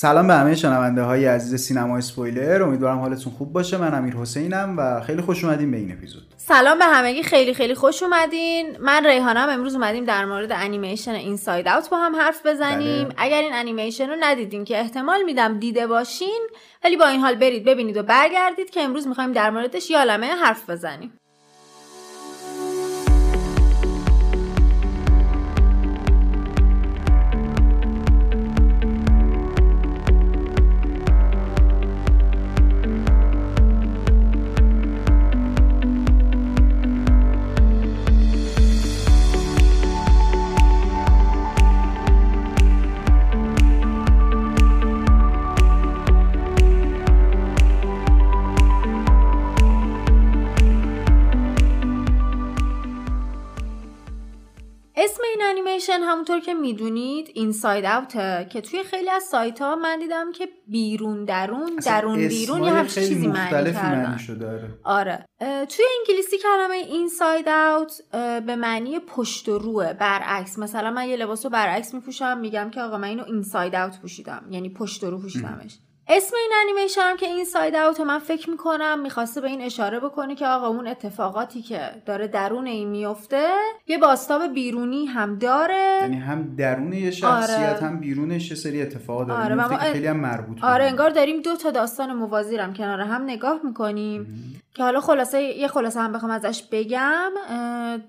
سلام به همه شنونده های عزیز سینما اسپویلر امیدوارم حالتون خوب باشه. من امیر حسینم و خیلی خوش اومدین به این اپیزود. سلام به همگی. خیلی خیلی خوش اومدین. من ریحانه‌م. امروز اومدیم در مورد انیمیشن Inside Out با هم حرف بزنیم. بله. اگر این انیمیشن رو ندیدین که احتمال میدم دیده باشین ولی با این حال برید ببینید و برگردید که امروز می‌خوایم در موردش یه عالمه حرف بزنیم. انیمیشن همونطور که می‌دونید Inside Out ه که توی خیلی از سایت ها من دیدم که بیرون درون درون بیرون یه همچین چیزی معنی کردن. آره. توی انگلیسی کلمه Inside Out به معنی پشت و روه برعکس. مثلا من یه لباس رو برعکس میپوشم میگم که آقا من اینو Inside Out پوشیدم یعنی پشت و رو پوشیدمش. اسم این انیمیشن هم که Inside Out من فکر می‌کنم می‌خواسته به این اشاره بکنه که آقا اون اتفاقاتی که داره درون این میفته یه باستاب بیرونی هم داره یعنی هم درون یه شخصیت آره. هم بیرونش یه سری اتفاق داره آره، ما- خیلی هم مربوط آره. انگار داریم دو تا داستان موازی کنار هم نگاه می‌کنیم که حالا خلاصه یه خلاصه هم بخوام ازش بگم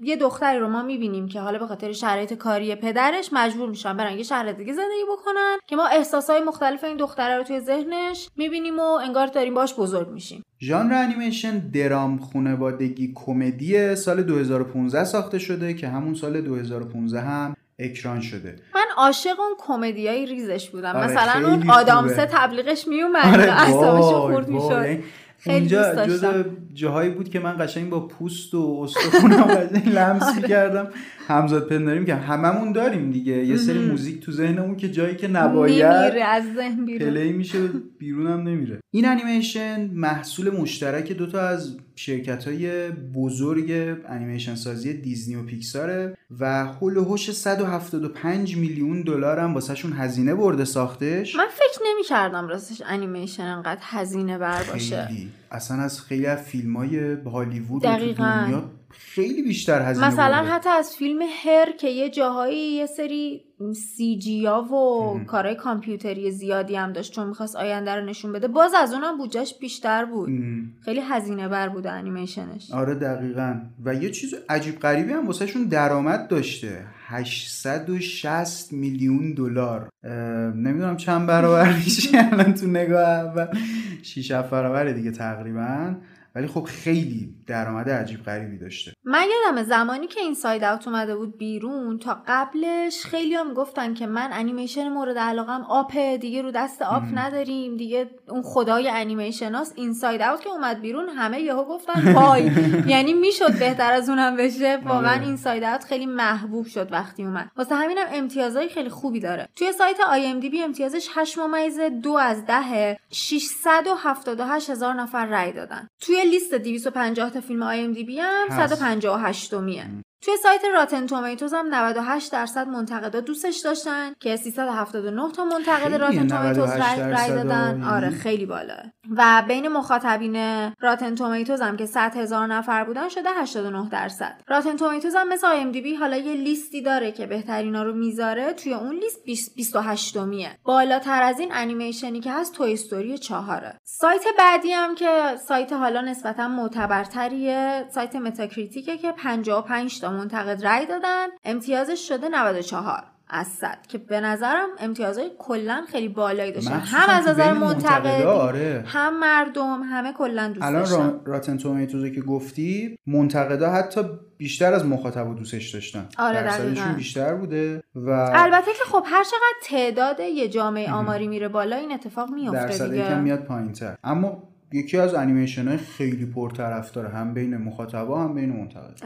یه دختری رو ما می‌بینیم که حالا به خاطر شرایط کاری پدرش مجبور میشن برن یه شهر دیگه زندگی بکنن که ما احساسای مختلف این دختره رو توی ذهنش می‌بینیم و انگار داریم باش بزرگ میشیم. ژانر انیمیشن درام خانوادگی کمدی سال 2015 ساخته شده که همون سال 2015 هم اکران شده. من عاشق اون کمدیای ریزش بودم. آره، مثلا اون آدامسه. تبلیغش میومد. آره خورد. می‌شد. اونجا. جز جاهایی بود که من قشنگ با پوست و استخونم لمس آره. کردم همزاد پنداریم که هممون داریم دیگه یه سری. موزیک تو ذهنمون که جایی که نباید نمیره از ذهن بیرون play میشه بیرون هم نمیره این انیمیشن محصول مشترک دوتا از شرکت های بزرگ انیمیشن سازی دیزنی و پیکساره و هول و هوش 175 میلیون دلار هم واسهشون هزینه برده ساختش. من فکر نمی کردم راستش انیمیشن انقدر هزینه بر باشه. خیلی. اصلا از خیلی از فیلم های هالیوود. دنیا خیلی بیشتر هزینه مثلا برده. حتی از فیلم هر که یه جاهایی یه سری سی جی ها و. کارهای کامپیوتری زیادی هم داشت چون می‌خواست آینده رو نشون بده باز از اونم بودجهش بیشتر بود. ام. خیلی هزینه بر بوده انیمیشنش آره دقیقا. و یه چیز عجیب غریبی هم واسهشون درآمد داشته. 860 میلیون دلار. نمی‌دونم چند برابر میشه. الان تو نگاه اول. 6 7 برابر دیگه تقریبا. ولی خب خیلی درآمد عجیب غریبی داشته. من یادم زمانی که Inside Out اومده بود بیرون تا قبلش خیلی هم گفتن که من انیمیشن مورد علاقم Up ه دیگه رو دست Up. نداریم دیگه اون خدای انیمیشن هاست. Inside Out که اومد بیرون همه یهو گفتن وای یعنی می‌شد بهتر از اونم بشه. واقعا آره. Inside Out خیلی محبوب شد وقتی اومد. واسه همینم امتیازهای خیلی خوبی داره. توی سایت IMDb امتیازش 8 ممیز دو از دهه 678 هزار نفر رای دادن. توی لیست 250 تا فیلم IMDb هم هست. 158 میه توی سایت Rotten Tomatoes هم 98 درصد منتقدا دوستش داشتن که 379 تا منتقد Rotten Tomatoes 98 رای, دادن. آره خیلی بالاه و بین مخاطبین Rotten Tomatoes هم که 100 هزار نفر بودن شده 89 درصد. Rotten Tomatoes هم مثل IMDb حالا یه لیستی داره که بهترینا رو می‌ذاره. توی اون لیست 20 28 میه بالاتر از این انیمیشنی که هست Toy Story چهاره. سایت بعدی هم که سایت حالا نسبتا معتبرتریه. سایت Metacritic ه که 55 تا منتقد رای دادن. امتیازش شده 94 از 100 که به نظرم امتیازهای کلا خیلی بالایی داشتن. هم از نظر منتقد آره. هم مردم همه کلا دوست الان داشتن. را... راتن تومیتوزو که گفتی منتقدا حتی بیشتر از مخاطب دوستش داشتن. آره، درصدشون. بیشتر بوده و البته که خب هر چقدر تعداد یه جامعه آماری میره بالا این اتفاق میفته درصد دیگه. یکم میاد پایین تر اما یکی از انیمیشن های خیلی پرطرفدار هم بین مخاطبا هم بین منتقد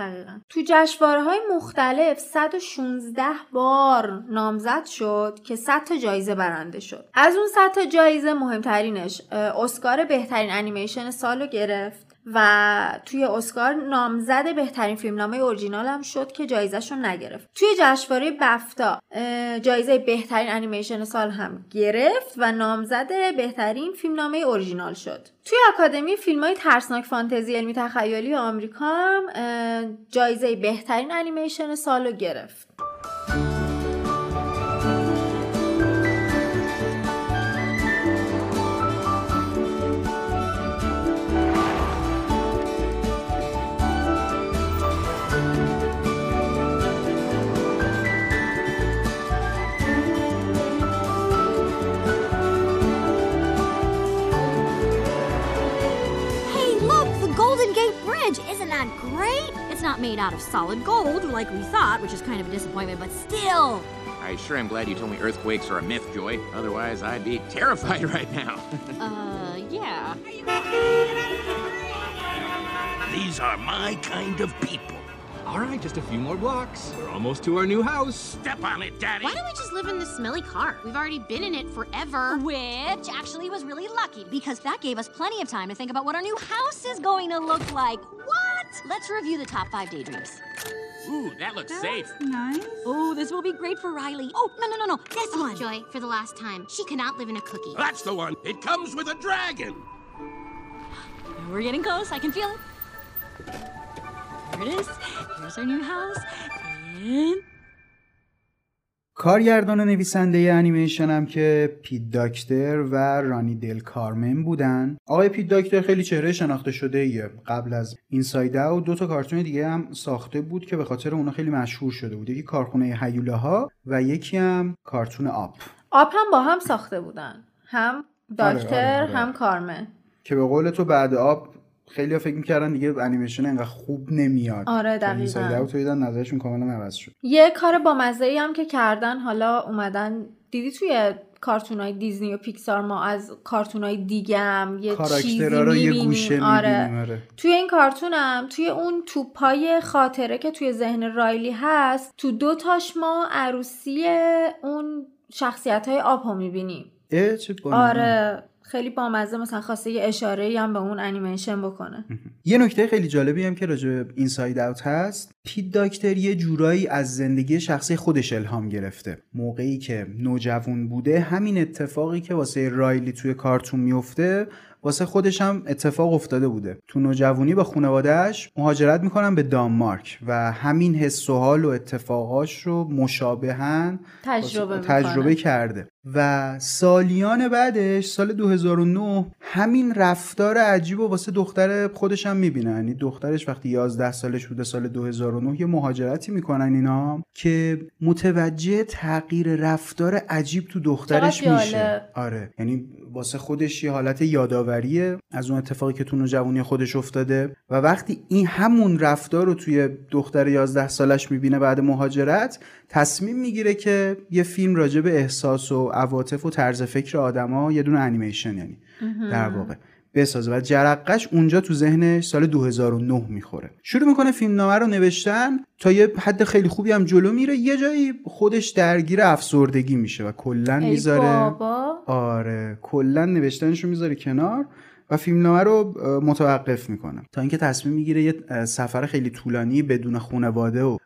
تو جشنواره های مختلف 116 بار نامزد شد که 100 تا جایزه برنده شد. از اون 100 تا جایزه مهمترینش اسکار بهترین انیمیشن سال رو گرفت. و توی اسکار نامزد بهترین فیلمنامه اورجینال هم شد که جایزش رو نگرفت. توی جشنواره بفتا جایزه بهترین انیمیشن سال هم گرفت و نامزد بهترین فیلمنامه اورجینال شد. توی اکادمی فیلم های ترسناک فانتزی علمی تخیلی آمریکا هم جایزه بهترین انیمیشن سال رو گرفت. That great? It's not made out of solid gold like we thought, which is kind of a disappointment, but still. I sure am glad you told me earthquakes are a myth, Joy. Otherwise, I'd be terrified right now. uh, yeah. These are my kind of people. All right, just a few more blocks. We're almost to our new house. Step on it, Daddy. Why don't we just live in this smelly car? We've already been in it forever. Which actually was really lucky because that gave us plenty of time to think about what our new house is going to look like. What? Let's review the top five daydreams. Ooh, that looks That's safe. Nice. Oh, this will be great for Riley. Oh, no, no, no, no. This Oh, one. Joy, for the last time, she cannot live in a cookie. That's the one. It comes with a dragon. We're getting close. I can feel it. Here it is. Here's our new house. And... کارگردان و نویسنده انیمیشن هم که پیت داکتر و رانی دل کارمن بودن. آقای پیت داکتر خیلی چهره شناخته شده ایه قبل از Inside Out دو تا کارتون دیگه هم ساخته بود که به خاطر اونا خیلی مشهور شده بود. یکی کارخونه هیولاها و یکی هم کارتون Up آپ هم با هم ساخته بودن. هم داکتر آره، آره. هم کارمن. که به قول تو بعد آب خیلی فکر می‌کردن دیگه انیمیشن انقدر خوب نمیاد آره، دقیقاً. دیدن نظرشون کاملا عوض شد یه کار با مزه هم که کردن حالا اومدن دیدی توی کارتون های دیزنی و پیکسار ما از کارتون های دیگه هم یه چیزی رو یه. گوشه آره. آره. توی این کارتونم توی اون توپای خاطره که توی ذهن رایلی هست تو دو تاش ما عروسی اون شخصیت های آب ها می‌بینیم. آره خیلی بامزه مثلا خواسته یه اشاره هم به اون انیمیشن بکنه. یه نکته خیلی جالبی هم که راجع به اینساید اوت هست. پیت داکتر یه جورایی از زندگی شخصی خودش الهام گرفته. موقعی که نوجوان بوده همین اتفاقی که واسه رایلی توی کارتون میفته واسه خودش هم اتفاق افتاده بوده. تو نوجوانی با خانوادهش مهاجرت می‌کنن به دانمارک و همین حس و حال و اتفاقاش رو مشابهن تجربه تجربه. کرده. و سالیان بعدش سال 2009 همین رفتار عجیب و واسه دختر خودش هم می‌بینه. یعنی دخترش وقتی 11 سالش بوده سال 2009 یه مهاجرتی می‌کنن اینا که متوجه تغییر رفتار عجیب تو دخترش میشه. آره یعنی واسه خودش یه حالت یادآوریه از اون اتفاقی که تو نوجوانی خودش افتاده و وقتی این همون رفتار رو توی دختر 11 سالش می‌بینه بعد مهاجرت تصمیم می‌گیره که یه فیلم راجع به احساس و عواطف و طرز فکر آدما یه دونه انیمیشن یعنی در واقع. بسازه و جرقش اونجا تو ذهنش سال 2009 می‌خوره. شروع می‌کنه فیلمنامه رو نوشتن تا یه حد خیلی خوبی هم جلو میره یه جایی خودش درگیر افسردگی میشه و کلا می‌ذاره. آره کلا نوشتنشو می‌ذاره کنار و فیلمنامه رو متوقف می‌کنه. تا اینکه تصمیم می‌گیره یه سفر خیلی طولانی بدون خانواده و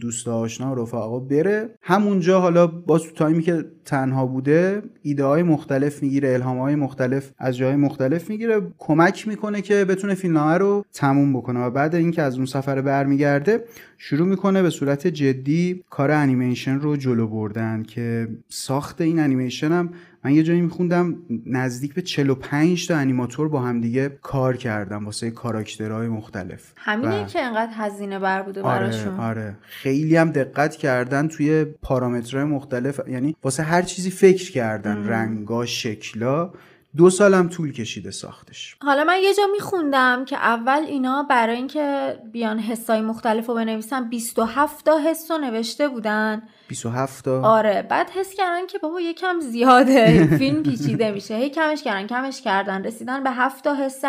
دوست آشنا و رفقا بره. همونجا حالا باز تو تایمی که تنها بوده ایده های مختلف می‌گیره الهام های مختلف از جای مختلف می‌گیره. کمک می‌کنه که بتونه فیلمنامه رو تموم بکنه و بعد اینکه از اون سفر برمیگرده شروع می‌کنه به صورت جدی کار انیمیشن رو جلو بردن که ساخت این انیمیشن هم من یه جایی میخوندم نزدیک به 45 تا انیماتور با همدیگه کار کردن واسه کاراکترهای مختلف. همینه و- که انقدر هزینه بر بوده آره براشون. آره. خیلی هم دقت کردن توی پارامترهای مختلف یعنی واسه هر چیزی فکر کردن. رنگا شکلا دو سالم طول کشیده ساختش. حالا من یه جا میخوندم که اول اینا برای اینکه بیان حسای مختلف رو بنویسن 27 تا حس رو نوشته بودن. 27 تا. آره بعد حس کردن که بابا یکم زیاده فیلم پیچیده میشه. هی کمش کردن کمش کردن. رسیدن به هفت تا حس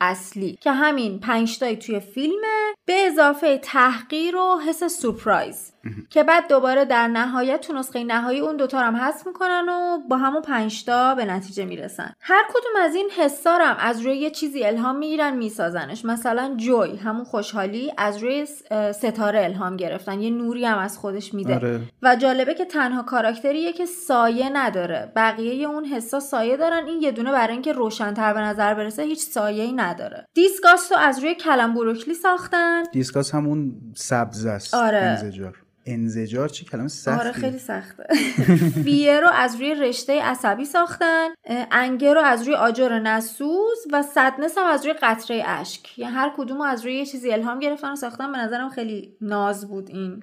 اصلی که همین پنج تایی توی فیلمه به اضافه تحقیر و حس سورپرایز. که بعد دوباره در نهایت تو نسخه نهایی اون دوتا هم حذف می‌کنن و با همون پنجتا به نتیجه می‌رسن. هر کدوم از این حسا هم از روی یه چیزی الهام می‌گیرن میسازنش. مثلا جوی همون خوشحالی از روی ستاره الهام گرفتن. یه نوری هم از خودش میده. آره. و جالبه که تنها کاراکتریه که سایه نداره. بقیه اون حسا سایه دارن. این یه دونه برای اینکه روشنتر به نظر برسه هیچ سایه‌ای نداره. دیسکاس رو از روی کلم بروکلی ساختن. Disgust همون سبز است. آره. انزجار انزجار چی کلمه سختی آره خیلی سخته. Fear رو از روی رشته عصبی ساختن Anger رو از روی آجر نسوز و Sadness هم از روی قطره اشک. یعنی هر کدوم از روی یه چیزی الهام گرفتن و ساختن. به نظرم خیلی ناز بود این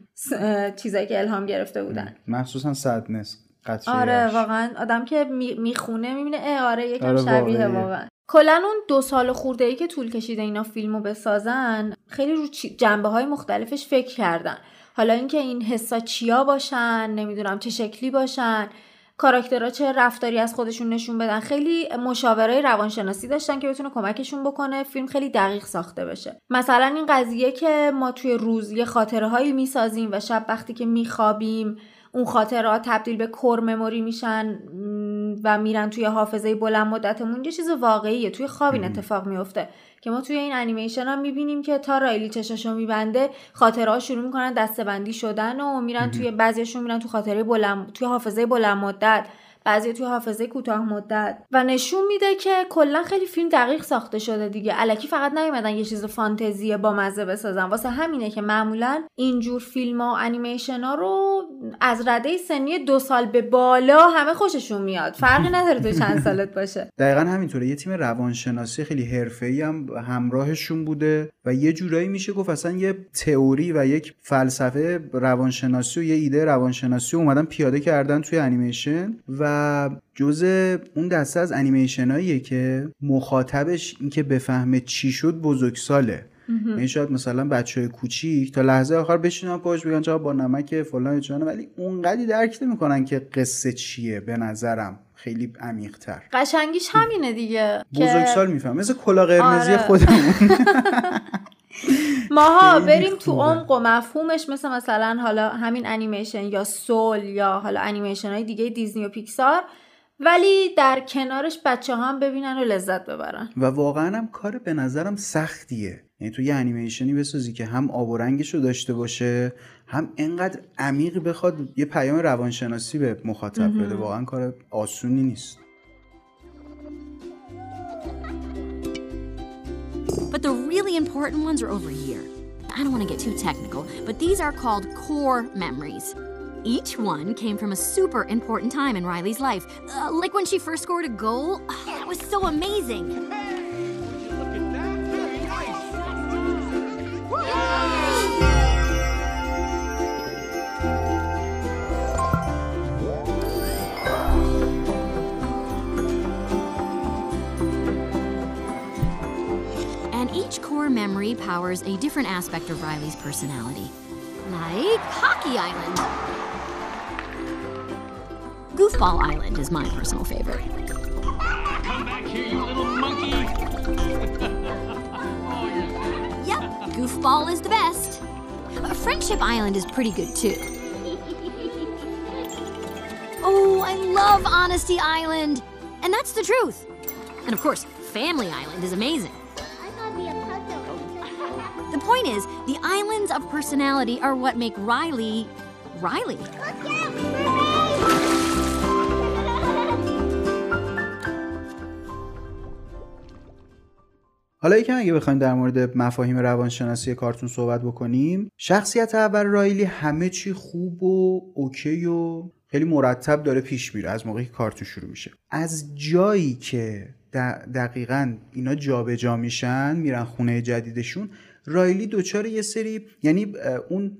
چیزایی که الهام گرفته بودن. مخصوصا Sadness قطره آره اشک. واقعا آدم که می- می‌خونه می‌بینه اه آره یکم آره، شبیه. واقعا. کلا اون دو سال خورده ای که طول کشیده اینا فیلمو بسازن خیلی رو جنبه های مختلفش فکر کردن. حالا اینکه این حسا چیا باشن نمی‌دونم چه شکلی باشن کاراکترها چه رفتاری از خودشون نشون بدن. خیلی مشاوره روانشناسی داشتن که بتونه کمکشون بکنه فیلم خیلی دقیق ساخته بشه. مثلا این قضیه که ما توی روز یه خاطره هایی می‌سازیم و شب وقتی که میخوابیم اون خاطرات تبدیل به کور مموری میشن و میرن توی حافظه بلند مدتمون یه چیز واقعیه. توی خواب این اتفاق میفته که ما توی این انیمیشن هم می‌بینیم که تا رایلی چشاشو میبنده خاطره ها شروع می‌کنن دستبندی شدن و میرن توی بعضیشون میرن تو خاطره بلند توی حافظه بلند مدت بعضی توی حافظه کوتاه مدت. و نشون میده که کلا خیلی فیلم دقیق ساخته شده دیگه. الکی فقط نیومدن یه چیز فانتزی با مزه بسازن. واسه همینه که معمولا اینجور فیلم ها و انیمیشن ها رو از رده سنی دو سال به بالا همه خوششون میاد. فرقی نداره تو چند سالت باشه. دقیقا همینطوره. یه تیم روانشناسی خیلی حرفه‌ای هم همراهشون بوده و یه جورایی میشه گفت اصلا یه تئوری و یک فلسفه روانشناسی و یه ایده روانشناسی رو اومدن پیاده کردن توی انیمیشن و جزء اون دسته از انیمیشناییه که مخاطبش اینکه بفهمه چی شد بزرگساله یعنی شاید مثلا بچه های کوچیک تا لحظه آخر بشینن پاش بگن چرا با نمک فلان چانه ولی اونقدی درک نمی‌کنن که قصه چیه به نظرم. خیلی عمیق‌تر. قشنگیش همینه دیگه بزرگسال میفهم مثل کلا قرمزی آره. خودمون. ماها بریم تو. عمق و مفهومش مثل مثلا حالا همین انیمیشن یا سول یا حالا انیمیشن های دیگه دیزنی و پیکسار ولی در کنارش بچه هم ببینن و لذت ببرن. و واقعا هم کار به نظرم سختیه. یعنی تو یه انیمیشنی بسازی که هم آب و رنگش رو داشته باشه هم انقدر عمیق بخواد یه پیام روانشناسی به مخاطب بده. واقعا کار آسونی نیست. But the really important ones are over here. I don't want to get too technical, but these are called core memories. Each one came from a super important time in Riley's life. Uh, like when she first scored a goal. That was so amazing. Memory powers a different aspect of Riley's personality. Like Hockey Island. Goofball Island is my personal favorite. Come back here, you little monkey! Yep, Goofball is the best. Uh, Friendship Island is pretty good too. Oh, I love Honesty Island! And that's the truth. And of course, Family Island is amazing. Point is, the islands of personality are what make Riley Riley. حالا یکم اگه بخوایم در مورد مفاهیم روانشناسی کارتون صحبت بکنیم شخصیت اول رایلی همه چی خوب و اوکی و خیلی مرتب داره پیش میره از موقعی که کارتون شروع میشه از جایی که دقیقا اینا جابجا میشن میرن خونه جدیدشون. رایلی دوچار یه سری یعنی اون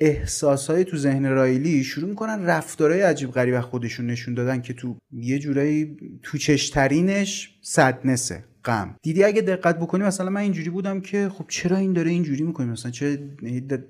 احساسهای تو ذهن رایلی شروع می‌کنن رفتارهای عجیب غریب خودشون نشون دادن که تو یه جورایی تو چشترینش صدنسه غم. دیدی اگه دقت بکنی مثلا من اینجوری بودم که خب چرا این داره اینجوری می‌کنه؟ مثلا چه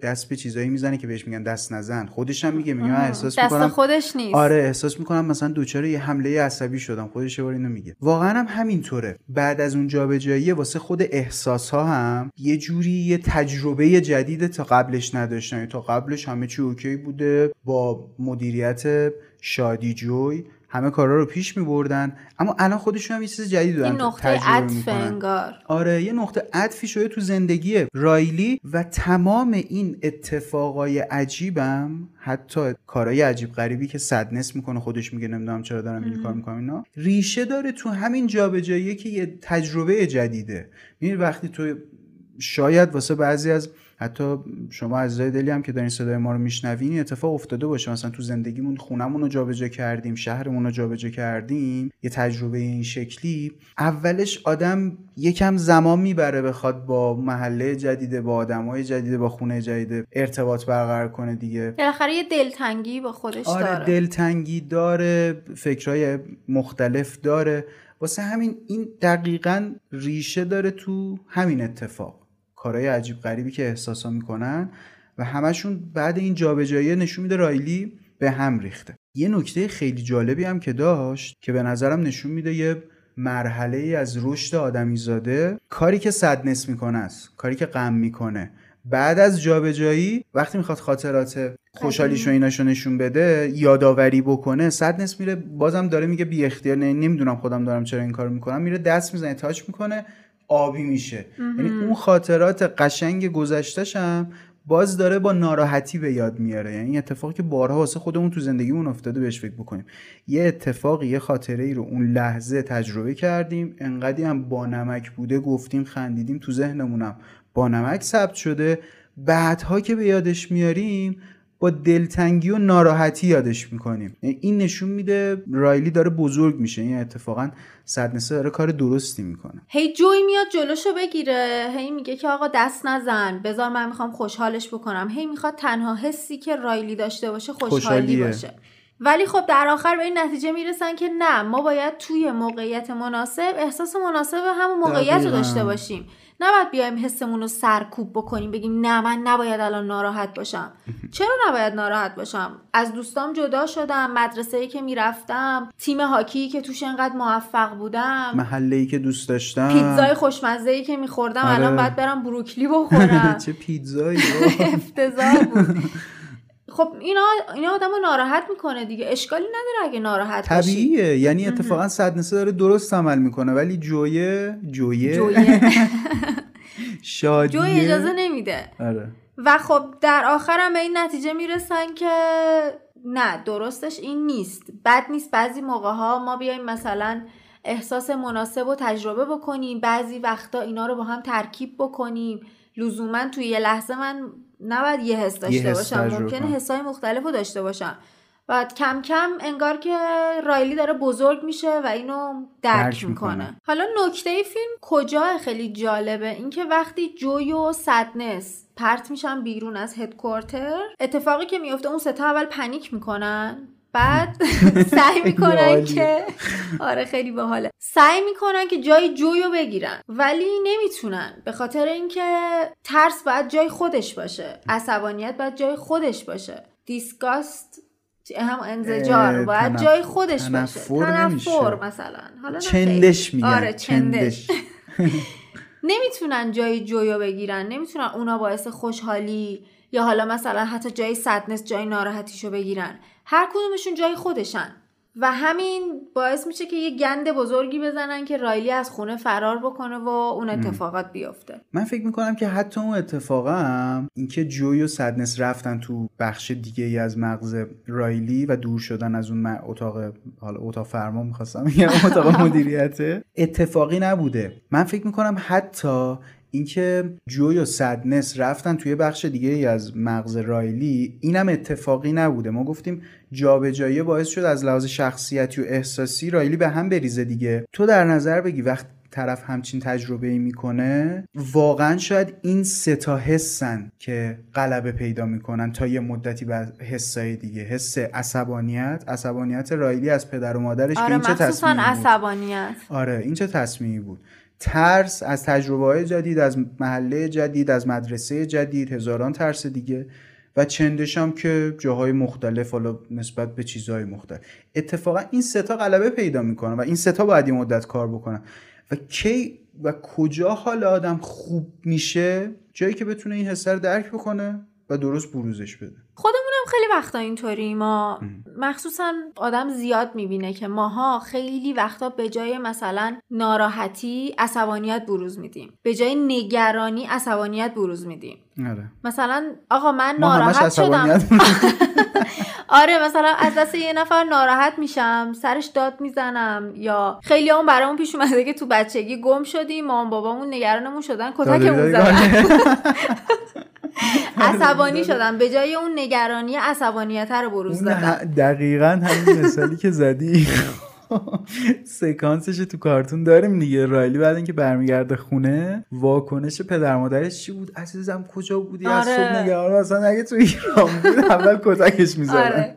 دست به چیزایی می‌زنه که بهش میگن دست نزن؟ خودش هم میگه میگه من احساس دست می‌کنم خودش نیست. آره احساس می‌کنم مثلا دوچاره یه حمله عصبی شدم. خودش یه بار اینو میگه. واقعا هم همینطوره. بعد از اون جابجایی واسه خود احساس ها هم یه جوری یه تجربه جدید تا قبلش نداشتن. تا قبلش همه چی اوکی بوده با مدیریت شادی جوی. همه کارا رو پیش می بردن اما الان خودشون هم یه چیز جدید دارن این نقطه عطف. انگار. آره یه نقطه عطفی شده تو زندگی رایلی و تمام این اتفاقای عجیبم حتی کارهای عجیب غریبی که صدنس می‌کنه خودش میگه نمی‌دونم چرا دارم این کار می‌کنم اینا. ریشه داره تو همین جابجایی که یه تجربه جدیده. می‌بینی وقتی تو شاید واسه بعضی از حتی شما عزیزای دلی هم که دارین صدای ما رو میشنوین این اتفاق افتاده باشه. مثلا تو زندگیمون خونمون رو جابجا کردیم شهرمون رو جابجا کردیم یه تجربه این شکلی. اولش آدم یکم زمان می‌بره بخواد با محله جدیده با آدمای جدیده با خونه جدیده ارتباط برقرار کنه دیگه. بالاخره یه دلتنگی با خودش آره داره. دلتنگی داره فکرهای مختلف داره. واسه همین این دقیقا ریشه داره تو همین اتفاق. کارهای عجیب غریبی که احساسا می‌کنن و همشون بعد این جابجایی نشون میده رایلی به هم ریخته. یه نکته خیلی جالبی هم که داشت که به نظرم نشون میده یه مرحله ای از رشد آدمیزاده کاری که صدنس می‌کنه است کاری که غم می‌کنه. بعد از جابجایی وقتی می‌خواد خاطرات خوشحالیش و ایناشو نشون بده یادآوری بکنه صدنس میره بازم داره میگه بی اختیار نه نمی‌دونم خودم دارم چرا این کارو می‌کنم میره دست می‌زنه تاچ می‌کنه آبی میشه. یعنی اون خاطرات قشنگ گذشتهش هم باز داره با ناراحتی به یاد میاره. یعنی این اتفاقی که بارها واسه خودمون تو زندگیمون افتاده بهش فکر بکنیم. یه اتفاقی یه خاطره ای رو اون لحظه تجربه کردیم انقدی هم با نمک بوده گفتیم خندیدیم تو ذهنمونم با نمک ثبت شده. بعدها که به یادش میاریم با دلتنگی و ناراحتی یادش می‌کنیم. این نشون میده رایلی داره بزرگ میشه. این اتفاقا صدنسه داره کار درستی می‌کنه. هی جوی میاد جلوشو بگیره. هی میگه که آقا دست نزن. بذار من می‌خوام خوشحالش بکنم. هی می‌خواد تنها حسی که رایلی داشته باشه خوشحالی خوشحالیه. باشه. ولی خب در آخر به این نتیجه می‌رسن که نه ما باید توی موقعیت مناسب احساس مناسب همون موقعیت رو. داشته باشیم. نباید بیایم حسمون رو سرکوب بکنیم بگیم نه من نباید الان ناراحت باشم. چرا نباید ناراحت باشم؟ از دوستام جدا شدم مدرسه ای که می‌رفتم تیم هاکی که توش انقدر موفق بودم. محله ای که دوست داشتم. پیتزای خوشمزه ای که میخوردم آره. الان باید برم بروکلی بخورم. چه پیتزایی افتضاح بود. خب اینا اینا آدمو ناراحت می‌کنه دیگه. اشکالی نداره اگه ناراحت باشی. طبیعیه. یعنی اتفاقا صدنسه داره درست عمل می‌کنه ولی جویه جویه. جویه. شادیه. جوی اجازه نمیده. آره. و خب در آخرم به این نتیجه می‌رسن که نه درستش این نیست. بد نیست. بعضی موقع ها ما بیایم مثلا احساس مناسب رو تجربه بکنیم. بعضی وقتا اینا رو با هم ترکیب بکنیم. لزوما توی یه لحظه من نباید یه حس داشته حس باشم. ممکنه. حسای مختلف رو داشته باشم. و کم کم انگار که رایلی داره بزرگ میشه و اینو درک, درک می‌کنه. می‌کنه. حالا نکته فیلم کجا خیلی جالبه؟ اینکه وقتی جوی و سدنس پرت میشن بیرون از هدکوارتر اتفاقی که میفته اون ستا اول پنیک می‌کنن. بعد سعی می‌کنن. که آره خیلی باحاله. سعی می‌کنن که جای جوی رو بگیرن ولی نمی‌تونن. به خاطر اینکه ترس باید جای خودش باشه. عصبانیت باید جای خودش باشه. دیسگاست هم انزجار باید تنف- جای خودش باشه. تنفر نمیشه. تنفر مثلا. حالا چندش. میگن. آره چندش. نمی‌تونن جای جویو بگیرن. نمی‌تونن اونا باعث خوشحالی یا حالا مثلا حتی جای صدنس جای ناراحتیشو بگیرن. هر کدومشون جای خودشن. و همین باعث میشه که یه گند بزرگی بزنن که رایلی از خونه فرار بکنه و اون اتفاقات بیفته. من فکر می‌کنم که حتی اون اتفاقا هم اینکه جوی و صدنس رفتن تو بخش دیگه ای از مغز رایلی و دور شدن از اون اتاق حالا اتاق فرمان می‌خواستم بگم اتاق مدیریته اتفاقی نبوده. من فکر می‌کنم حتی اینکه جوی و سدنس رفتن توی بخش دیگه ای از مغز رایلی اینم اتفاقی نبوده. ما گفتیم جابجایی باعث شد از لحاظ شخصیتی و احساسی رایلی به هم بریزه دیگه. تو در نظر بگی وقت طرف همچین تجربه ای می‌کنه؟ واقعا شاید این سه تا حسن که غلبه پیدا می‌کنن تا یه مدتی بر حسای دیگه. حس عصبانیت عصبانیت رایلی از پدر و مادرش که آره این چه تصمیمی بود؟ عصبانیت. آره این چه تصمیمی بود؟ ترس از تجربه های جدید از محله جدید از مدرسه جدید هزاران ترس دیگه. و چندش هم که جاهای مختلف حالا نسبت به چیزهای مختلف. اتفاقا این ستا غلبه پیدا می‌کنن و این ستا باید یه مدت کار بکنن. و کی و کجا حال آدم خوب میشه؟ جایی که بتونه این حسر درک بکنه و درست بروزش بده. خودمونم خیلی وقتا اینطوری ما مخصوصا آدم زیاد می‌بینه که ماها خیلی وقتا به جای مثلا ناراحتی عصبانیت بروز میدیم. به جای نگرانی عصبانیت بروز میدیم. آره. مثلا آقا من ناراحت شدم. آره مثلا از دست یه نفر ناراحت میشم سرش داد می‌زنم یا خیلی اون برامون پیش اومده که تو بچگی گم شدیم مام بابامون نگرانمون شدن کتکمون زدن. عصبانی شدم. به جای اون نگرانی عصبانیت رو بروز دادم. دقیقا همین مثالی که زدی. سکانسش تو کارتون داریم دیگه. رایلی بعد اینکه برمیگرده خونه واکنش پدر مادرش چی بود؟ عزیزم کجا بودی؟ از آره. صبح نگران اصلا اگه تو ایران بود اول کتکش می‌زدن. آره.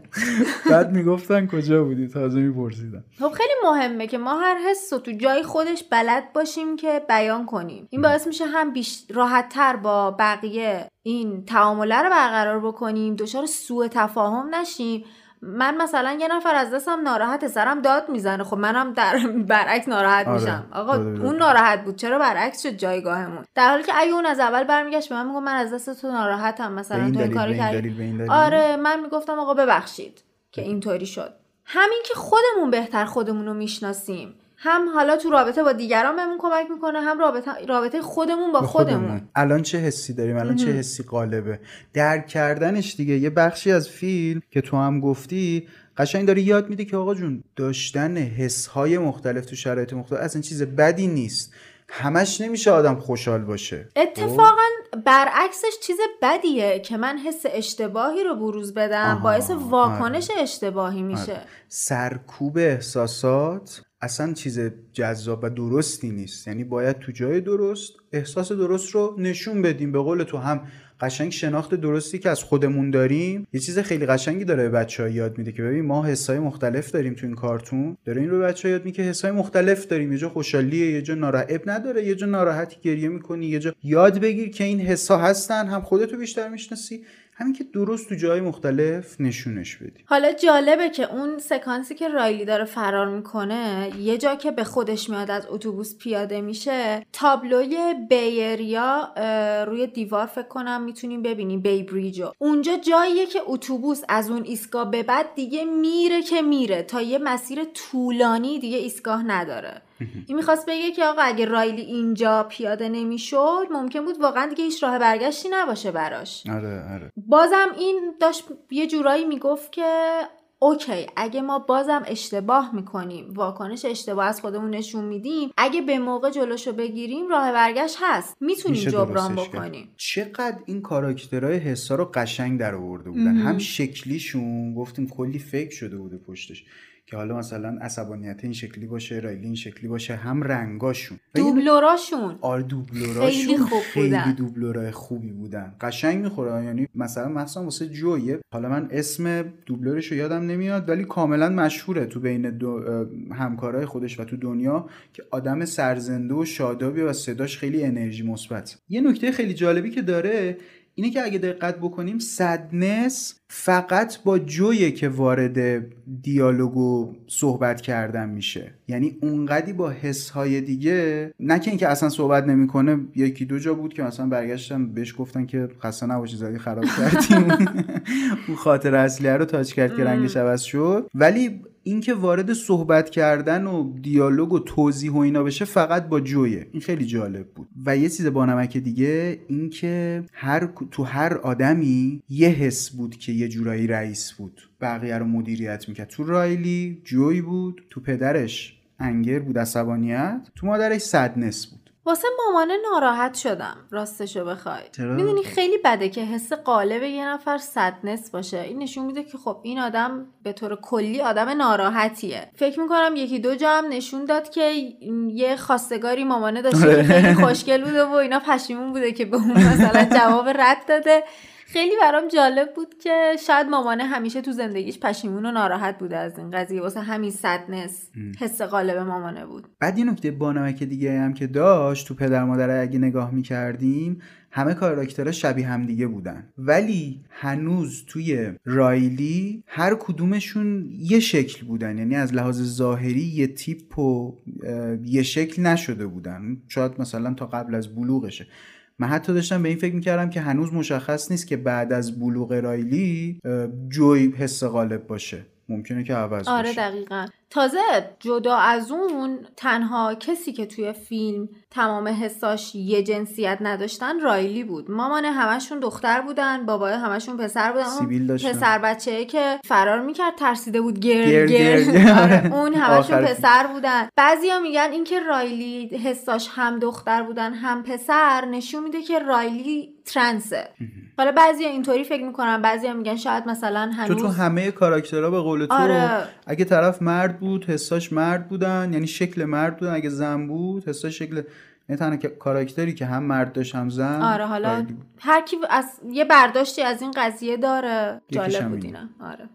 بعد می‌گفتن کجا بودی؟ تازه میپرسیدن. خب خیلی مهمه که ما هر حس رو تو جای خودش بلد باشیم که بیان کنیم. این باعث میشه هم بیش راحت تر با بقیه این تعامله رو برقرار بکنیم دچار سوء تفاهم نشیم. من مثلا یه نفر از دستم ناراحت سرم داد می‌زنه. خب منم در برعکس ناراحت آره. میشم. آقا داده. اون ناراحت بود. چرا برعکس شد جایگاهمون؟ در حالی که اگه اون از اول برمیگشت به من میگم من از دست تو ناراحتم. مثلا تو این کارو کردی. آره من می‌گفتم آقا ببخشید که اینطوری شد. همین که خودمون بهتر خودمون رو می‌شناسیم. هم حالا تو رابطه با دیگران بهمون کمک می‌کنه هم رابطه رابطه خودمون با به خودمون. الان چه حسی داریم؟ الان چه حسی قالبه درک کردنش دیگه. یه بخشی از فیلم که تو هم گفتی قشنگ داره یاد میده که آقا جون داشتن حسهای مختلف تو شرایط مختلف اصلا چیز بدی نیست. همش نمیشه آدم خوشحال باشه. اتفاقا برعکسش چیز بدیه که من حس اشتباهی رو بروز بدم آها، باعث واکنش اشتباهی میشه. آره. سرکوب احساسات اصلا چیز جذاب و درستی نیست. یعنی باید تو جای درست احساس درست رو نشون بدیم. به قول تو هم قشنگ شناخت درستی که از خودمون داریم یه چیز خیلی قشنگی داره به بچه یاد میده که ببین ما حسای مختلف داریم تو این کارتون. داره این رو به بچه یاد میده که حسای مختلف داریم. یه جا خوشحالیه یه جا ناراحت نداره یه جا ناراحتی گریه می‌کنی یه جا یاد بگیر که این حسا هستن هم خودتو بیشتر می‌شناسی همین که درست تو جای مختلف نشونش بدی حالا جالبه که اون سکانسی که رایلی داره فرار می‌کنه یه جا که به خودش میاد از اتوبوس پیاده میشه تابلوی بیریا روی دیوار فکر کنم می‌تونیم ببینیم بی بریجو اونجا جاییه که اتوبوس از اون ایستگاه به بعد دیگه میره که میره تا یه مسیر طولانی دیگه ایستگاه نداره. این می‌خواست بگه که آقا اگه رایلی اینجا پیاده نمی‌شد ممکن بود واقعا دیگه هیچ راه برگشتی نباشه براش. آره آره. بازم این داشت یه جورایی می‌گفت که اوکی اگه ما بازم اشتباه می‌کنیم واکنش اشتباه از خودمون نشون میدیم اگه به موقع جلوشو بگیریم راه برگشت هست. می‌تونیم جبران. بکنیم. چقدر این کاراکترهای حسا رو قشنگ در آورده بودن. هم شکلیشون گفتیم کلی فکر شده بوده پشتش. که حالا مثلا عصبانیت این شکلی باشه رایلی این شکلی باشه هم رنگاشون. دوبلوراشون. آر دوبلوراشون. خیلی خوب خیلی بودن. دوبلورای خوبی بودن. قشنگ می‌خوره. یعنی مثلا مثلا واسه جویه. حالا من اسم دوبلورش رو یادم نمیاد ولی کاملا مشهوره تو بین دو همکارای خودش و تو دنیا که آدم سرزنده و شادابی و صداش خیلی انرژی مثبت. یه نکته خیلی جالبی که داره اینه که اگه دقت بکنیم سدنس فقط با جویه که وارد دیالوگ و صحبت کردن میشه. یعنی اونقدی با حسهای دیگه نه که اینکه اصلا صحبت نمی‌کنه یکی دو جا بود که مثلا برگشتم بهش گفتن که خسته نباشی زدی خراب کردیم اون خاطر اصلی رو تاچ کرد که رنگش عوض شد. ولی اینکه وارد صحبت کردن و دیالوگ و توضیح و اینا بشه فقط با جویه. این خیلی جالب بود. و یه چیز با نمک دیگه اینکه هر تو هر آدمی یه حس بود که یه جورایی رئیس بود. بقیه رو مدیریت می‌کرد. تو رایلی جوی بود تو پدرش انگر بود عصبانیت. تو مادرش سدنس بود. واسه مامانه ناراحت شدم راستشو بخوای؟ می‌دونی خیلی بده که حس قالب یه نفر صدنس باشه. این نشون میده که خب این آدم به طور کلی آدم ناراحتیه. فکر می‌کنم یکی دو جا هم نشون داد که یه خواستگاری مامانه داشته خیلی خوشگل بوده و اینا پشیمون بوده که به اون مثلا جواب رد داده. خیلی برام جالب بود که شاید مامانه همیشه تو زندگیش پشیمون و ناراحت بوده از این قضیه. واسه همین صدنس حس قالب مامانه بود. بعد یه نکته بانمک دیگه هم که داشت تو پدر مادر اگه نگاه می‌کردیم همه کاراکترها شبیه هم دیگه بودن. ولی هنوز توی رایلی هر کدومشون یه شکل بودن. یعنی از لحاظ ظاهری یه تیپ و یه شکل نشده بودن. شاید مثلا تا قبل از بلوغشه. من حتی داشتم به این فکر می‌کردم که هنوز مشخص نیست که بعد از بلوغ رایلی جوی حس غالب باشه. ممکنه که عوض آره بشه. دقیقا. تازه جدا از اون تنها کسی که توی فیلم تمام حساش یه جنسیت نداشتن رایلی بود. مامان همشون دختر بودن بابای همشون پسر بودن. اون. پسر بچه که فرار می‌کرد ترسیده بود گرد گرد, گرد. آره، اون همشون پسر بودن. بعضیا میگن اینکه رایلی حساش هم دختر بودن هم پسر نشون میده که رایلی ترنسه. حالا بعضیا اینطوری فکر می‌کنن بعضیا میگن شاید مثلا تو هنوز تو همه کاراکترها به قول تو آره. اگه طرف مرد بود حساش مرد بودن یعنی شکل مرد بودن. اگه زن بود حساش شکل یعنی تنها که- کاراکتری که هم مرد داشت هم زن. آره حالا. هر کی از یه برداشتی از این قضیه داره. جالب بود آره.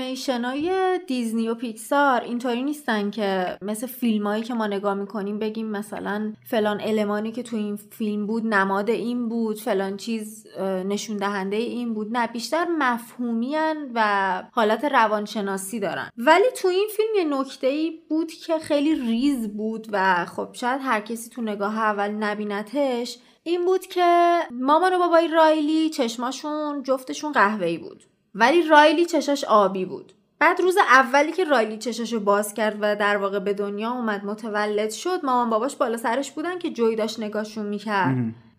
انیمیشن های دیزنی و پیکسار اینطوری نیستن که مثل فیلم هایی که ما نگاه می‌کنیم بگیم مثلا فلان المانی که تو این فیلم بود نماد این بود فلان چیز نشون دهنده این بود. نه بیشتر مفهومیان و حالت روانشناسی دارن. ولی تو این فیلم یه نکته ای بود که خیلی ریز بود و خب شاید هر کسی تو نگاه اول نبینتش این بود که مامان و بابای رایلی چشماشون جفتشون قهوه‌ای بود. ولی رایلی چشاش آبی بود. بعد روز اولی که رایلی چشاشو باز کرد و در واقع به دنیا اومد متولد شد مامان باباش بالا سرش بودن که جوی داشت نگاهشون می‌کرد.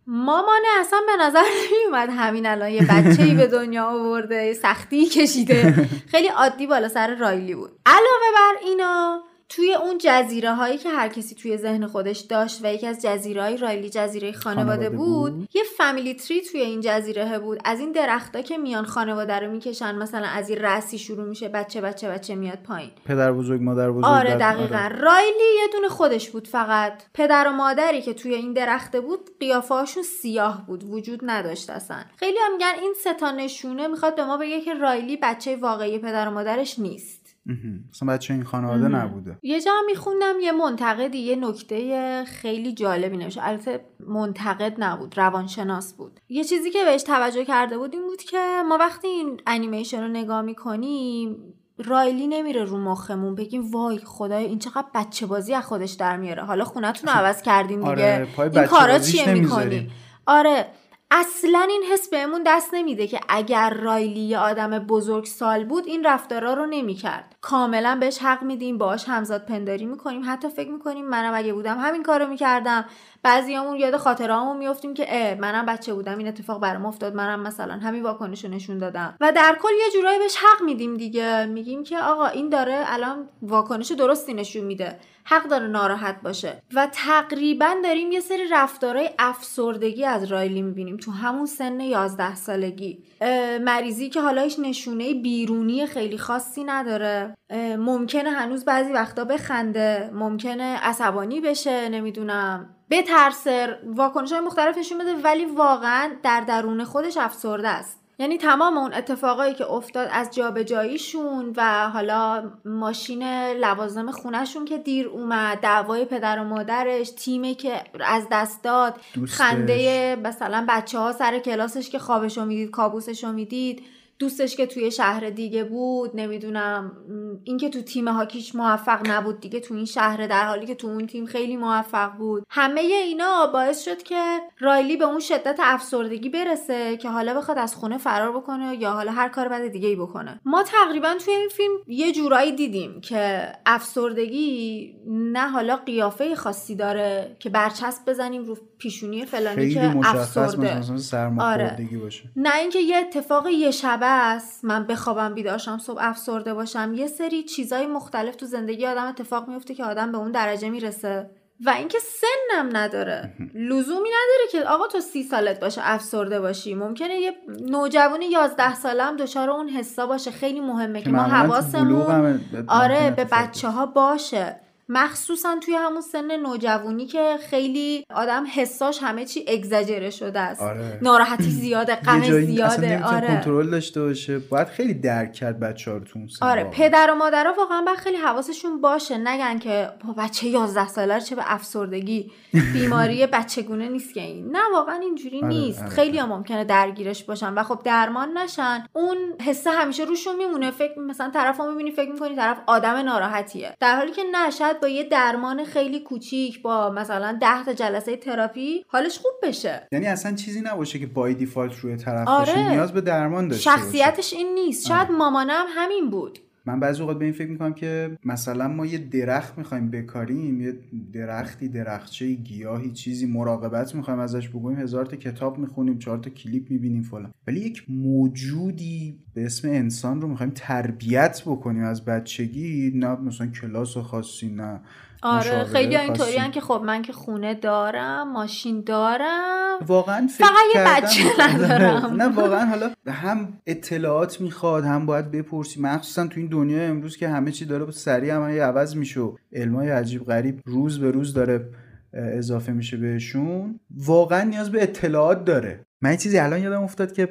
مامانه اصلا به نظر نمیومد همین الان یه بچه ای به دنیا آورده سختی کشیده. خیلی عادی بالا سر رایلی بود. علاوه بر اینا توی اون جزیره هایی که هر کسی توی ذهن خودش داشت و یکی از جزیره های رایلی جزیره خانواده, خانواده بود. بود. یه فامیلی تری توی این جزیره بود. از این درختا که میان خانواده رو می‌کشن مثلا از این رسی شروع میشه بچه بچه بچه میاد پایین. پدر بزرگ مادر بزرگ آره دقیقا. رایلی یه دونه خودش بود فقط. پدر و مادری که توی این درخته بود قیافه‌هاشون سیاه بود. وجود نداشت اصلا. خیلی هم میگن این سه تا نشونه می‌خواد به ما بگه که رایلی بچه واقعی پدر و مادرش نیست. اصلا بچه این خانواده نبوده. یه جا میخوندم یه منتقدی یه نکته خیلی جالبی نوشت. البته منتقد نبود روانشناس بود. یه چیزی که بهش توجه کرده بود این بود که ما وقتی این انیمیشن رو نگاه می‌کنیم رایلی نمیره رو مخمون بگیم وای خدای این چقدر بچه بازی از خودش در میاره. حالا خونتون رو عوض کردین دیگه. آره، پای این کارا چیه می‌کنی. آره اصلا این حس بهمون دست نمیده که اگر رایلی یه آدم بزرگ سال بود این رفتارا رو نمی‌کرد. کاملا بهش حق میدیم باش همزاد پنداری می‌کنیم. حتی فکر می‌کنیم منم اگه بودم همین کارو می‌کردم. بعضیامون یاد خاطرهامون میفتیم که اه منم بچه بودم این اتفاق برام افتاد. منم مثلا همین واکنش رو نشون دادم. و در کل یه جورایی بهش حق میدیم دیگه. میگیم که آقا این داره الان واکنش درستی نشون میده. حق داره ناراحت باشه. و تقریبا داریم یه سری رفتارهای افسردگی از رایلی می‌بینیم تو همون سن 11 سالگی. مریضی که حالا هیچ نشونه بیرونی خیلی خاصی نداره. ممکنه هنوز بعضی وقتا بخنده ممکنه عصبانی بشه نمی‌دونم. بترسه واکنش های مختلف نشون بده ولی واقعا در درون خودش افسرده است. یعنی تمام اون اتفاقایی که افتاد از جابجاییشون و حالا ماشین لوازم خونهشون که دیر اومد دعوای پدر و مادرش تیمی که از دست داد دوستش. خنده مثلا بچه ها سر کلاسش که خوابشو می‌دید کابوسشو می‌دید دوستش که توی شهر دیگه بود نمی‌دونم اینکه تو تیم هاکیش موفق نبود دیگه تو این شهر در حالی که تو اون تیم خیلی موفق بود. همه اینا باعث شد که رایلی به اون شدت افسردگی برسه که حالا بخواد از خونه فرار بکنه یا حالا هر کار بد دیگه ای بکنه. ما تقریبا توی این فیلم یه جورایی دیدیم که افسردگی نه حالا قیافه خاصی داره که برچسب بزنیم رو پیشونی فلانی که افسرده. مثلا سرماخوردگی باشه. نه اینکه یه اتفاق یه شبه است من بخوابم بیدارشم صبح افسرده باشم. یه سری چیزای مختلف تو زندگی آدم اتفاق میفته که آدم به اون درجه می‌رسه. و اینکه سنم نداره. لزومی نداره که آقا تو سی سالت باشه افسرده باشی. ممکنه یه نوجوانی یازده ساله هم دچار اون حسا باشه. خیلی مهمه که ما حواسمون آره به بچه ها باشه. مخصوصا توی همون سن نوجوانی که خیلی آدم حساش همه چی اگزاجره شده است. آره. ناراحتی زیاده غم زیاده آره. کنترل داشته باشه. باید خیلی درک کرد بچه رو تو آره واقعا. پدر و مادرها واقعا باید خیلی حواسشون باشه. نگن که با بچه 11 ساله رو چه به افسردگی. بیماری بچگونه نیست که این. نه واقعا اینجوری آره، نیست. آره، خیلی هم ممکنه درگیرش باشن و خب درمان نشن. اون حسه همیشه روشون میمونه. فکر مثلا طرف می‌بینی فکر می‌کنی طرف آدم ناراحتیه. در حالی که نه شاید با یه درمان خیلی کوچیک با مثلا 10 تا جلسه تراپی حالش خوب بشه. یعنی اصلا چیزی نباشه که بای دیفالت روی طرف آره. باشه نیاز به درمان داشته باشه. شخصیتش این نیست. شاید مامانم همین بود. من بعضی اوقات به این فکر می‌کنم که مثلا ما یه درخت می‌خوایم بکاریم یه درختی درخچه گیاهی چیزی مراقبت می‌خوایم ازش بگویم هزار تا کتاب می‌خونیم چهار تا کلیپ می‌بینیم فلان. ولی یک موجودی به اسم انسان رو می‌خوایم تربیت بکنیم از بچگی نه مثلا کلاس خاصی نه آره خیلی اینطوری. که خب من که خونه دارم ماشین دارم. واقعا فقط یه بچه ندارم. نه واقعا حالا هم اطلاعات می‌خواد هم باید بپرسی. مخصوصا تو این دنیا امروز که همه چی داره سریع هم یه عوض میشه علمای عجیب غریب روز به روز داره اضافه میشه بهشون. واقعا نیاز به اطلاعات داره. من یه چیزی الان یادم افتاد که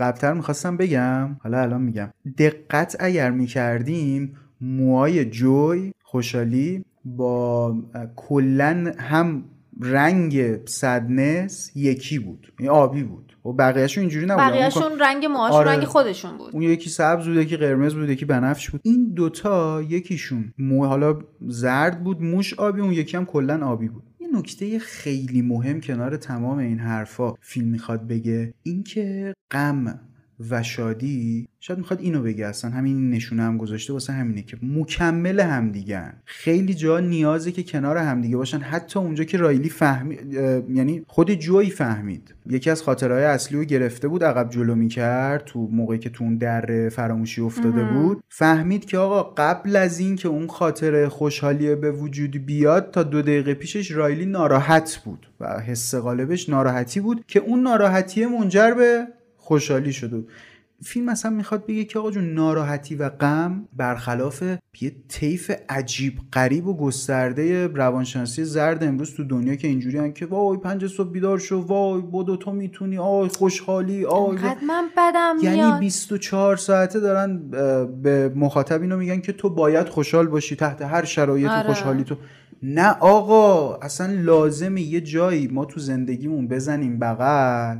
قبلتر می‌خواستم بگم. حالا الان میگم. دقت اگر می‌کردیم موهای جوی خوشحالی با کلا هم رنگ سدنس یکی بود. یعنی آبی بود. و بقیهشون اینجوری نبود بقیهشون رنگ موهاشون آره. رنگ خودشون بود. اون یکی سبز بود یکی قرمز بود یکی بنفش بود. این دوتا یکیشون مو حالا زرد بود موش آبی اون یکی هم کلا آبی بود. یه نکته خیلی مهم کنار تمام این حرفا فیلم می‌خواد بگه اینکه غم و شادی شاید می‌خواد اینو بگه اصلا همین نشونه هم گذاشته واسه همینه که مکمل همدیگن خیلی جا نیازه که کنار همدیگه باشن حتی اونجا که رایلی فهمید یعنی خود جوی فهمید. یکی از خاطرهای اصلی رو گرفته بود عقب جلو می‌کرد تو موقعی که تو اون در فراموشی افتاده بود. فهمید که آقا قبل از این که اون خاطر خوشحالی به وجود بیاد تا دو دقیقه پیشش رایلی ناراحت بود و حس غالبش ناراحتی بود که اون ناراحتی منجر به خوشحالی شده فیلم اصلا می‌خواد بگه که آقا جون ناراحتی و غم برخلاف یه طیف عجیب غریب و گسترده روانشناسی زرد امروز تو دنیا که اینجوری هن که وای پنج صبح بیدار شو وای بدو تو می‌تونی آی خوشحالی آی من بدم یعنی میاد. 24 ساعته دارن به مخاطب اینو میگن که تو باید خوشحال باشی تحت هر شرایطی آره. خوشحالی تو. نه آقا اصلا لازمه یه جایی ما تو زندگیمون بزنیم بغل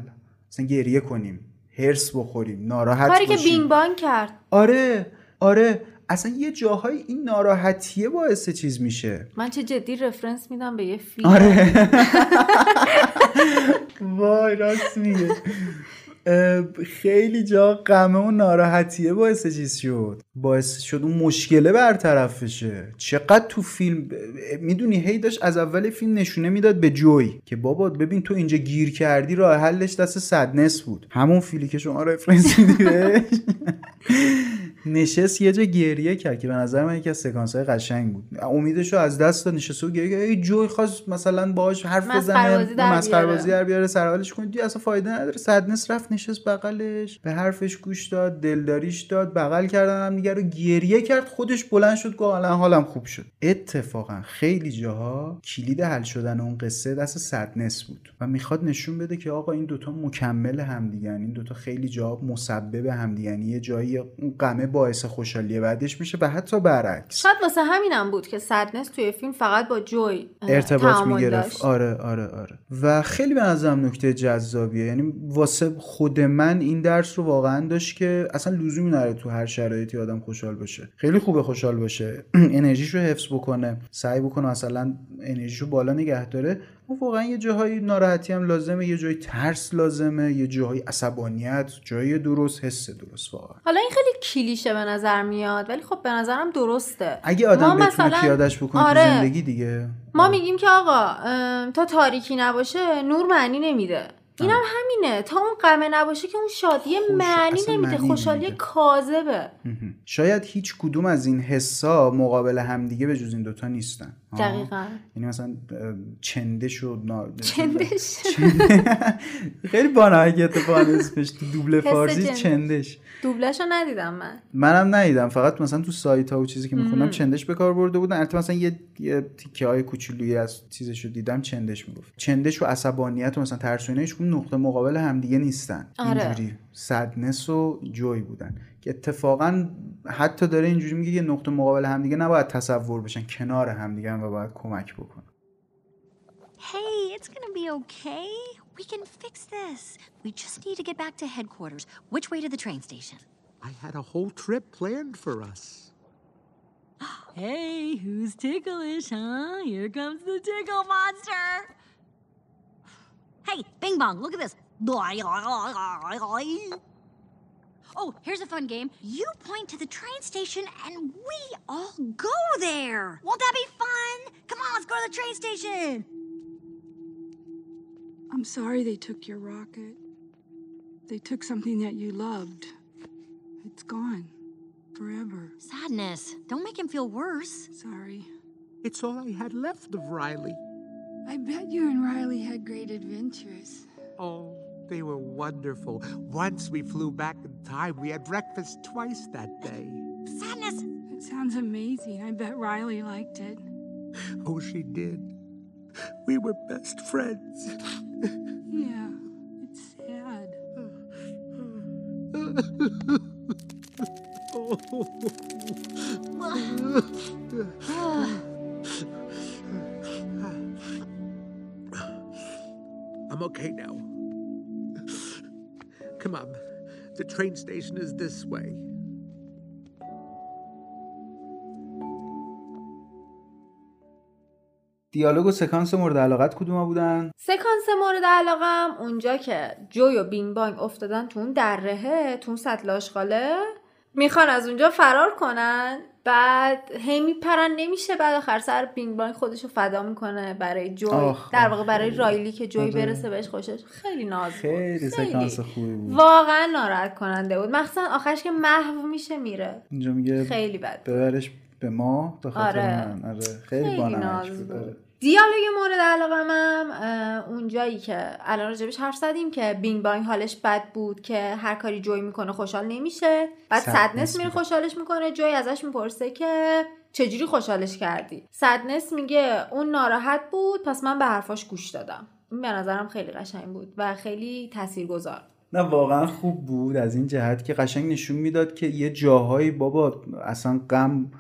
اصلا گریه کنیم. هرس بخوریم ناراحت کاری که بینگ بانگ کرد. آره آره. اصلا یه جاهای این ناراحتیه باعث چیز میشه. من چه جدی رفرنس میدم به یه فیلم. آره. وای راست میگه. خیلی جا غمه و ناراحتیه باعث چیز شد. باعث شد اون مشکله برطرف بشه. چقدر تو فیلم می‌دونی هی داشت از اول فیلم نشونه می‌داد به جوی که بابا ببین تو اینجا گیر کردی راه حلش دست صدنس بود. همون فیلی که شما رفرنس میدی بهش. نشست یه جا گریه کرد که به نظر من یکی از سکانس های قشنگ بود. امیدش رو از دست داد نشست و گریه کرد. ای جوی خواست مثلا باهاش حرف بزنه مسخره. بازی در بیاره سر حالش کنه. دیگه اصلا فایده نداره. صدنس رفت نشست بغلش به حرفش گوش داد دلداریش داد بغل کردن هم دیگه رو گریه کرد. خودش بلند شد گفت الان حالم خوب شد. اتفاقا خیلی جاها کلید حل شدن اون قصه دست صدنس بود و می‌خواد نشون بده که آقا این دوتا مکمل همدیگن این دوتا خیلی جا مسبب همدیگن یه جایی اون غمه باعث خوشحالی بعدش میشه و حتی برعکس. شاید واسه همینم بود که سدنس توی فیلم فقط با جوی ارتباط می‌گرفت. آره آره آره. و خیلی به نظرم نکته جذابیه. یعنی واسه خود من این درس رو واقعا داشت که اصلا لزومی نداره تو هر شرایطی آدم خوشحال باشه. خیلی خوبه خوشحال باشه. انرژیشو حفظ بکنه سعی بکنه مثلا انرژیشو بالا نگه داره. و واقعا یه جاهای ناراحتی هم لازمه یه جای ترس لازمه یه جاهای عصبانیت جای درست حس درست واقعا حالا این خیلی کلیشه به نظر میاد ولی خب به نظرم درسته اگه آدم ما بتونه مثلا- پیادش بکنه آره. تو زندگی دیگه ما میگیم که آقا تا تاریکی نباشه نور معنی نمیده اینم همینه تا اون غمه نباشه که اون شادی خوش- معنی نمیده خوشحالی. کاذبه. شاید هیچ کدوم از این حسا مقابل همدیگه به جز این دوتا نیستن. دقیقا. یعنی مثلا چندش و نا... چندش؟ خیلی بانمک اتفاقا اسمش تو دوبله فارسی چندش. دوبلشو ندیدم من. منم ندیدم. فقط مثلا تو سایت ها و چیزی که می‌خونم چندش به کار برده بودن. البته مثلا یه, یه تیکه های کوچولویی از چیزشو دیدم چندش می‌گفت. چندش و عصبانیت و مثلا ترس و اینا هیچ نقطه مقابل همدیگه نیستن. آره. اینجوری سدنس و جوی بودن. که اتفاقا حتی داره اینجوری میگه که نقطه مقابل همدیگه نباید تصور بشن کنار همدیگه و باید کمک بکنن Hey, it's gonna be okay. We can fix this. We just need to get back to headquarters. Which way to the train station? I had a whole trip planned for us. Hey, who's ticklish, huh? Here comes the tickle monster. Hey, Bing Bong, look at this. Oh, here's a fun game. You point to the train station and we all go there. Won't that be fun? Come on, let's go to the train station. I'm sorry they took your rocket. They took something that you loved. It's gone. Forever. Sadness. Don't make him feel worse. Sorry. It's all I had left of Riley. I bet you and Riley had great adventures. Oh, they were wonderful. Once we flew back in time, we had breakfast twice that day. Sadness. It sounds amazing. I bet Riley liked it. Oh, she did. We were best friends. Yeah, it's sad. I'm okay now. Come on. The train station is this way. دیالوگ و سکانس مورد علاقت کدوم بودن سکانس مورد علاقم اونجا که جوی و بینگ بانگ افتادن تو اون درهه تو اون سطل آشغاله می‌خوان از اونجا فرار کنن بعد هی میپرن نمیشه بعد آخر سر بینگ بانگ خودشو فدا می‌کنه برای جوی. آخ، در واقع برای رایلی که جوی آره. برسه بهش خوشش. خیلی ناز بود. خیلی سکانس خوبی بود. واقعا ناراحت کننده بود. مخصوصا آخرش که محو میشه میره. اینجا میگه خیلی بد ببرش به ما به خاطر آره. من. آره خیلی, خیلی ناز بود. بود. دیالوگ مورد علاقمم اون جایی که الان راجبش حرف زدیم که بینگ بانگ حالش بد بود که هر کاری جوی می‌کنه خوشحال نمیشه. بعد صدنس میره. خوشحالش می‌کنه. جوی ازش می‌پرسه که چجوری خوشحالش کردی؟ صدنس میگه اون ناراحت بود پس من به حرفاش گوش دادم. این به نظرم خیلی قشنگ بود و خیلی تاثیرگذار. نه واقعا خوب بود. از این جهت که قشنگ نشون می‌داد که یه جاهایی بابا اصلا غم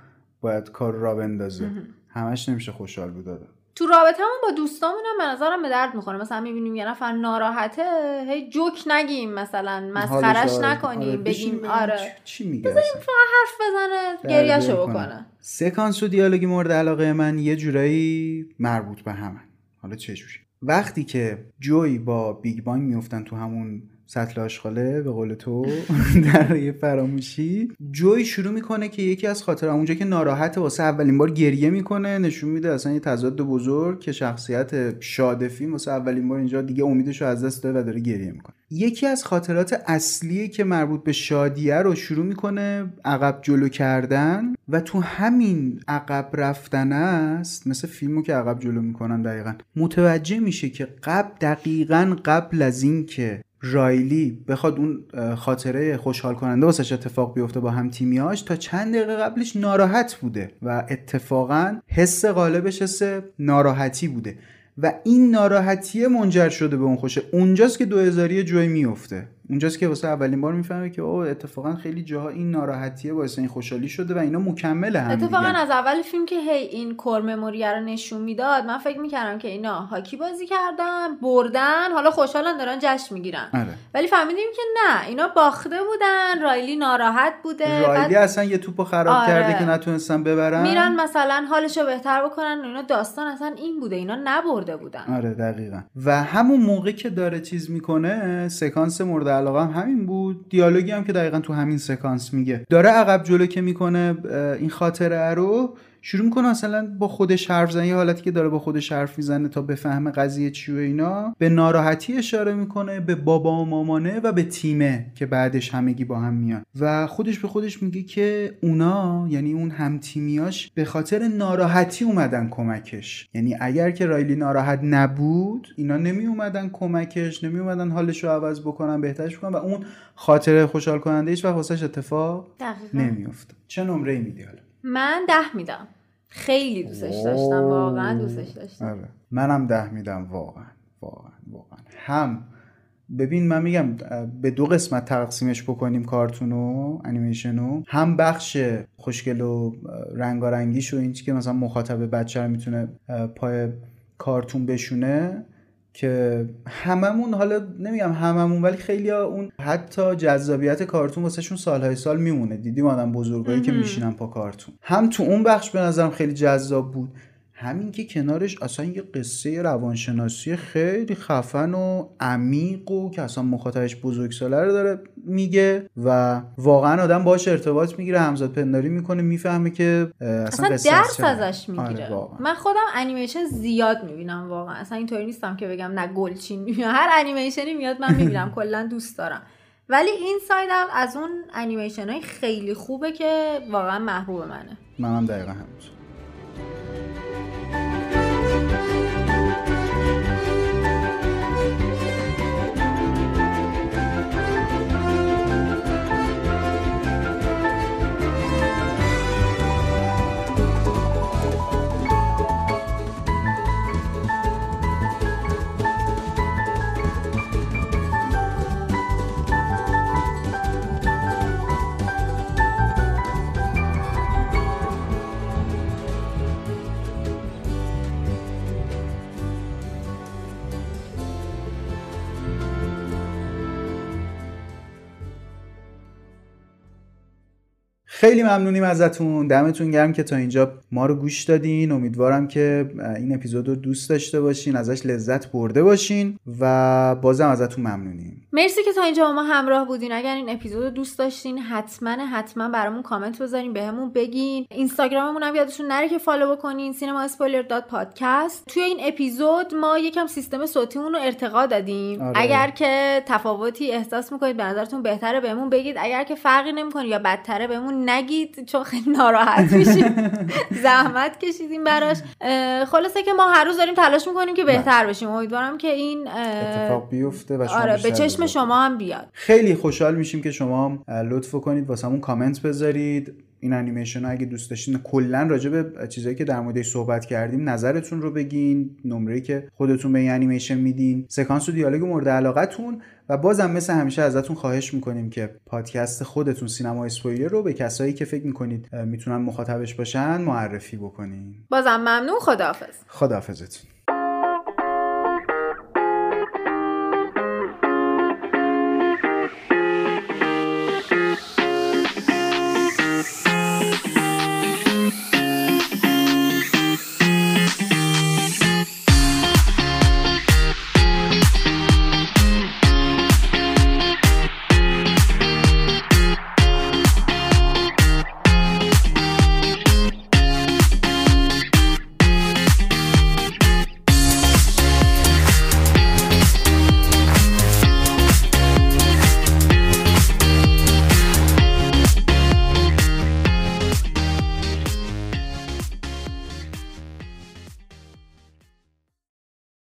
باید کار را بندازه. همش نمیشه خوشحال بود آدم تو رابطه با دوستامون هم به نظرم به درد می‌خوره. مثلا می‌بینیم یه نفر ناراحته هی جوک نگیم مثلا مسخرش آره. نکنیم آره، بگیم آره. چی- میگه اصلا. حرف بزنه گریهشو بکنه. سکانس و دیالوگی مورد علاقه من یه جورایی مربوط به همن حالا چه جوری؟ وقتی که Joy با Bing Bong میفتن تو همون سطل آشغاله به قول تو دره ی فراموشی. Joy شروع می‌کنه که یکی از خاطر اونجا که ناراحت واسه اولین بار گریه می‌کنه نشون میده اصلا یه تضاد بزرگ که شخصیت شادی واسه اولین بار اینجا دیگه امیدش رو از دست داده و داره گریه می‌کنه. یکی از خاطرات اصلی که مربوط به شادیه رو شروع می‌کنه عقب جلو کردن و تو همین عقب رفتناست مثل فیلمو که عقب جلو می‌کنن دقیقا. متوجه میشه که قبل دقیقا قبل از این که رایلی بخواد اون خاطره خوشحال کننده واسش اتفاق بیفته با هم تیمیاش تا چند دقیقه قبلش ناراحت بوده و اتفاقا حس غالبش حس ناراحتی بوده و این ناراحتی منجر شده به اون خوشه. اونجاست که دو هزاری جوی میفته اونجاست که واسه اولین بار می‌فهمه که او اتفاقا خیلی جاها این ناراحتیه باعث این خوشحالی شده و اینا مکمل هم اتفاقا از اول فیلم که هی این کور مموریه رو نشون می‌داد من فکر می‌کردم که اینا هاکی بازی کردن بردن حالا خوشحالن دارن جشن می‌گیرن. آره. ولی فهمیدیم که نه اینا باخته بودن رایلی ناراحت بوده رایلی اصلا یه توپو خراب آره. کرده که نتونستن ببرن. میرن مثلا حالشو بهتر بکنن اینا داستان اصلا این بوده اینا نبرده بودن. آره دقیقا. و همون موقع که داره چیز می‌کنه سکانس مورد علاقه هم همین بود. دیالوگی هم که دقیقا تو همین سکانس میگه. داره عقب جلو که می‌کنه این خاطره رو شروع می‌کنه مثلا با خودش حرف زنه یه حالتی که داره با خودش حرف می‌زنه تا بفهمه قضیه چی و اینا. به ناراحتی اشاره می‌کنه به بابا و مامانه و به تیمه که بعدش همگی با هم میان. و خودش به خودش میگه که اونا یعنی اون هم تیمیاش به خاطر ناراحتی اومدن کمکش. یعنی اگر که رایلی ناراحت نبود اینا نمی اومدن کمکش نمی اومدن حالش رو عوض بکنن بهترش بکنن و اون خاطره خوشحال کننده هیچ وقت اتفاق نمیافته. چه نمره میدی حالا؟ من ده میدم. خیلی دوستش داشتم واقعا دوستش داشتم. آره. منم ده میدم واقعا واقعا واقعا. هم ببین من میگم به دو قسمت تقسیمش بکنیم کارتونو انیمیشنو. هم بخش خوشگل و رنگارنگیش و این که مثلا مخاطب بچه رو می‌تونه پای کارتون بشونه. که هممون حالا نمیگم هممون ولی خیلی ها اون حتی جذابیت کارتون واسهشون سالهای سال میمونه. دیدیم آدم بزرگایی که میشینن پا کارتون. هم تو اون بخش به نظرم خیلی جذاب بود. همین که کنارش اصلا یه قصه روانشناسی خیلی خفن و عمیق و که اصلا مخاطبش بزرگساله رو داره میگه و واقعا آدم باش ارتباط می‌گیره همزاد پنداری می‌کنه می‌فهمه که اصلا, اصلا درس ازش می‌گیره. آره من خودم انیمیشن زیاد می‌بینم واقعا. اصلا اینطوری نیستم که بگم نه گلچین می‌بینم. هر انیمیشنی میاد من می‌بینم کلا دوست دارم. ولی این ساید از اون انیمیشن های خیلی خوبه که واقعا محبوب منه. منم دقیقا همینطور. خیلی ممنونیم ازتون. دمتون گرم که تا اینجا ما رو گوش دادین. امیدوارم که این اپیزود رو دوست داشته باشین ازش لذت برده باشین و بازم ازتون ممنونیم. مرسی که تا اینجا با ما همراه بودین. اگر این اپیزود رو دوست داشتین حتما حتما برامون کامنت بذارین بهمون بگین. اینستاگراممون هم یادتون نره که follow بکنین. سینما Spoiler dot podcast توی این اپیزود ما یکم سیستم صوتیمون رو ارتقا دادیم. آره. اگر که تفاوتی احساس می‌کنید به نظرتون بهتره بهمون بگید. اگر که فرقی نمی‌کنه یا بدتره بهمون نگید چون خیلی ناراحت میشیم زحمت کشیدیم براش. خلاصه که ما هر روز داریم تلاش می‌کنیم که بهتر بشیم. امیدوارم که این اتفاق بیفته و آره به چشم شما هم بیاد. خیلی خوشحال میشیم که شما لطف کنید واسمون کامنت بذارید. این انیمیشن اگه دوست داشتین کلا راجع به چیزایی که در موردش صحبت کردیم نظرتون رو بگین نمره که خودتون به این انیمیشن میدین سکانس و دیالوگ مورد علاقتون و بازم مثل همیشه ازتون خواهش می‌کنیم که پادکست خودتون سینما اسپویلر رو به کسایی که فکر می‌کنید می‌تونن مخاطبش باشن معرفی بکنین. بازم ممنون. خداحافظ. خداحافظتون.